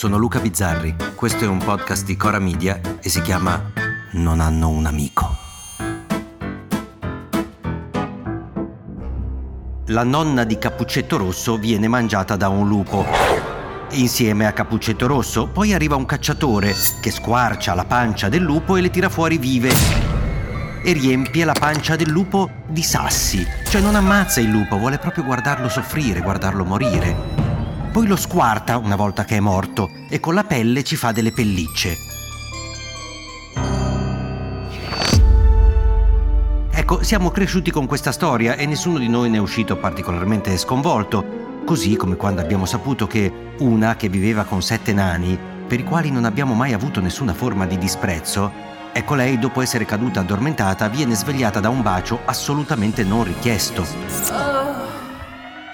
sono Luca Bizzarri, questo è un podcast di Cora Media e si chiama Non hanno un amico. La nonna di Cappuccetto Rosso viene mangiata da un lupo. Insieme a Cappuccetto Rosso poi arriva un cacciatore che squarcia la pancia del lupo e le tira fuori vive e riempie la pancia del lupo di sassi. Cioè non ammazza il lupo, vuole proprio guardarlo soffrire, guardarlo morire. Poi lo squarta una volta che è morto e con la pelle ci fa delle pellicce. Ecco, siamo cresciuti con questa storia e nessuno di noi ne è uscito particolarmente sconvolto, così come quando abbiamo saputo che una che viveva con sette nani, per i quali non abbiamo mai avuto nessuna forma di disprezzo, ecco lei dopo essere caduta addormentata viene svegliata da un bacio assolutamente non richiesto.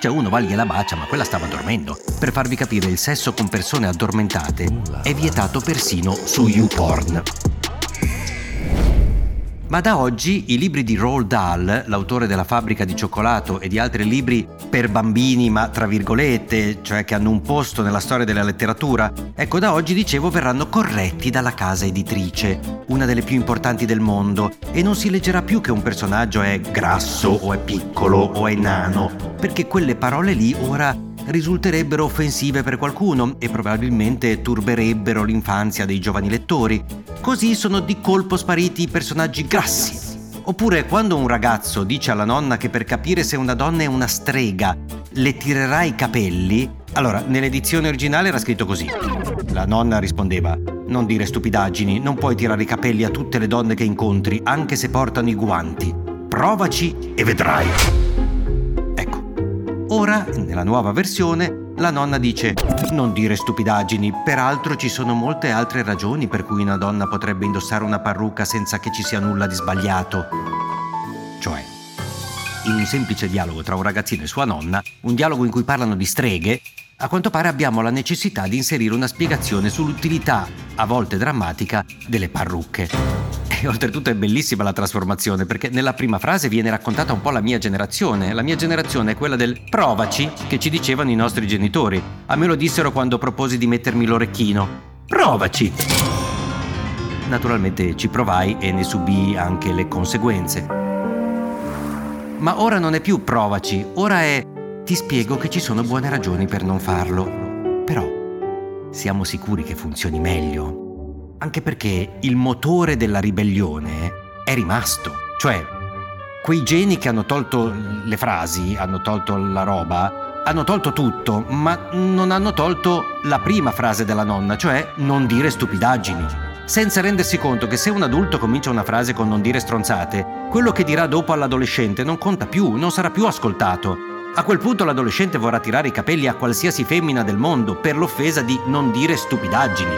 Cioè uno va gliela bacia, ma quella stava dormendo. Per farvi capire, il sesso con persone addormentate è vietato persino su YouPorn. Ma da oggi i libri di Roald Dahl, l'autore della fabbrica di cioccolato e di altri libri per bambini, ma tra virgolette, cioè che hanno un posto nella storia della letteratura, ecco da oggi dicevo verranno corretti dalla casa editrice, una delle più importanti del mondo, e non si leggerà più che un personaggio è grasso o è piccolo o è nano, perché quelle parole lì ora risulterebbero offensive per qualcuno e probabilmente turberebbero l'infanzia dei giovani lettori. Così sono di colpo spariti i personaggi grassi. Oppure quando un ragazzo dice alla nonna che per capire se una donna è una strega le tirerà i capelli, allora nell'edizione originale era scritto così. La nonna rispondeva, non dire stupidaggini, non puoi tirare i capelli a tutte le donne che incontri, anche se portano i guanti. Provaci e vedrai. Ora, nella nuova versione, la nonna dice non dire stupidaggini, peraltro ci sono molte altre ragioni per cui una donna potrebbe indossare una parrucca senza che ci sia nulla di sbagliato. Cioè, in un semplice dialogo tra un ragazzino e sua nonna, un dialogo in cui parlano di streghe, a quanto pare abbiamo la necessità di inserire una spiegazione sull'utilità, a volte drammatica, delle parrucche. E oltretutto è bellissima la trasformazione perché nella prima frase viene raccontata un po' la mia generazione. La mia generazione è quella del provaci che ci dicevano i nostri genitori. A me lo dissero quando proposi di mettermi l'orecchino. Provaci! Naturalmente ci provai e ne subì anche le conseguenze. Ma ora non è più provaci, ora è ti spiego che ci sono buone ragioni per non farlo. Però siamo sicuri che funzioni meglio anche perché il motore della ribellione è rimasto. Cioè, quei geni che hanno tolto le frasi, hanno tolto la roba, hanno tolto tutto, ma non hanno tolto la prima frase della nonna, cioè non dire stupidaggini. Senza rendersi conto che se un adulto comincia una frase con non dire stronzate, quello che dirà dopo all'adolescente non conta più, non sarà più ascoltato. A quel punto l'adolescente vorrà tirare i capelli a qualsiasi femmina del mondo per l'offesa di non dire stupidaggini.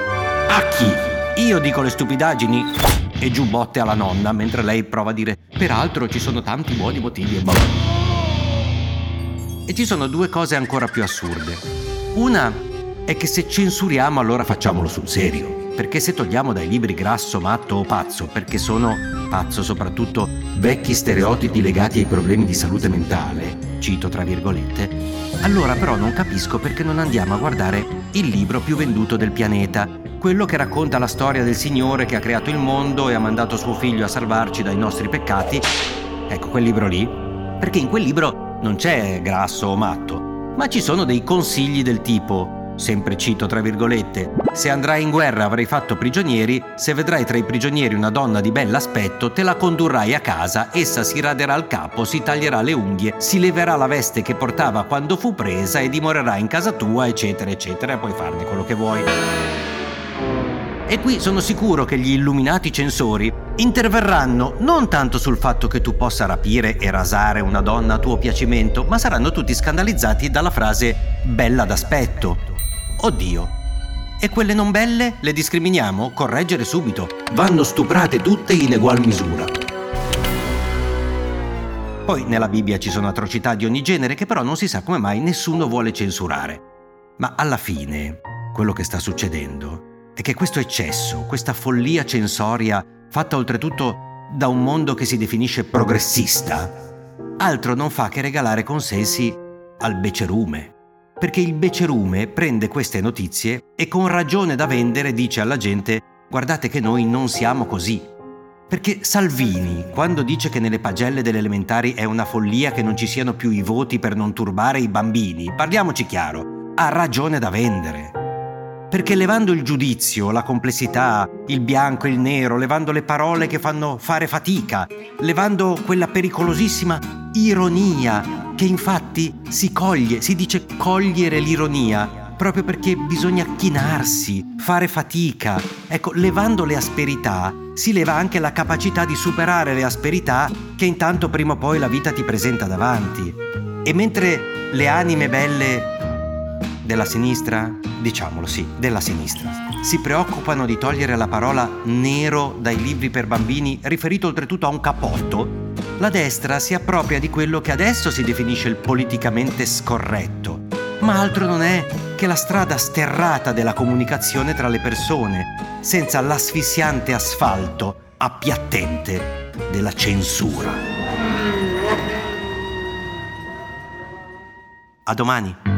A chi? Io dico le stupidaggini e giù botte alla nonna mentre lei prova a dire peraltro ci sono tanti buoni motivi e boh. E ci sono due cose ancora più assurde. Una è che se censuriamo allora facciamolo sul serio. Perché se togliamo dai libri grasso, matto o pazzo, perché sono, pazzo soprattutto, vecchi stereotipi legati ai problemi di salute mentale, cito tra virgolette, allora però non capisco perché non andiamo a guardare il libro più venduto del pianeta, quello che racconta la storia del Signore che ha creato il mondo e ha mandato suo figlio a salvarci dai nostri peccati. Ecco quel libro lì. Perché in quel libro non c'è grasso o matto, ma ci sono dei consigli del tipo, sempre cito tra virgolette, se andrai in guerra avrai fatto prigionieri, se vedrai tra i prigionieri una donna di bell'aspetto, te la condurrai a casa, essa si raderà il capo, si taglierà le unghie, si leverà la veste che portava quando fu presa e dimorerà in casa tua, eccetera, eccetera, e puoi farne quello che vuoi. E qui sono sicuro che gli illuminati censori interverranno non tanto sul fatto che tu possa rapire e rasare una donna a tuo piacimento, ma saranno tutti scandalizzati dalla frase bella d'aspetto. Oddio. E quelle non belle le discriminiamo? Correggere subito. Vanno stuprate tutte in egual misura. Poi nella Bibbia ci sono atrocità di ogni genere che però non si sa come mai nessuno vuole censurare. Ma alla fine, quello che sta succedendo è che questo eccesso, questa follia censoria, fatta oltretutto da un mondo che si definisce progressista, altro non fa che regalare consensi al becerume. perché il becerume prende queste notizie e con ragione da vendere dice alla gente guardate che noi non siamo così. Perché Salvini, quando dice che nelle pagelle delle elementari è una follia che non ci siano più i voti per non turbare i bambini, parliamoci chiaro, ha ragione da vendere. Perché levando il giudizio, la complessità, il bianco e il nero, levando le parole che fanno fare fatica, levando quella pericolosissima ironia, che infatti si coglie, si dice cogliere l'ironia, proprio perché bisogna chinarsi, fare fatica. Ecco, levando le asperità, si leva anche la capacità di superare le asperità che intanto prima o poi la vita ti presenta davanti. E mentre le anime belle della sinistra, diciamolo sì, della sinistra, si preoccupano di togliere la parola nero dai libri per bambini, riferito oltretutto a un cappotto, la destra si appropria di quello che adesso si definisce il politicamente scorretto, ma altro non è che la strada sterrata della comunicazione tra le persone, senza l'asfissiante asfalto appiattente della censura. A domani!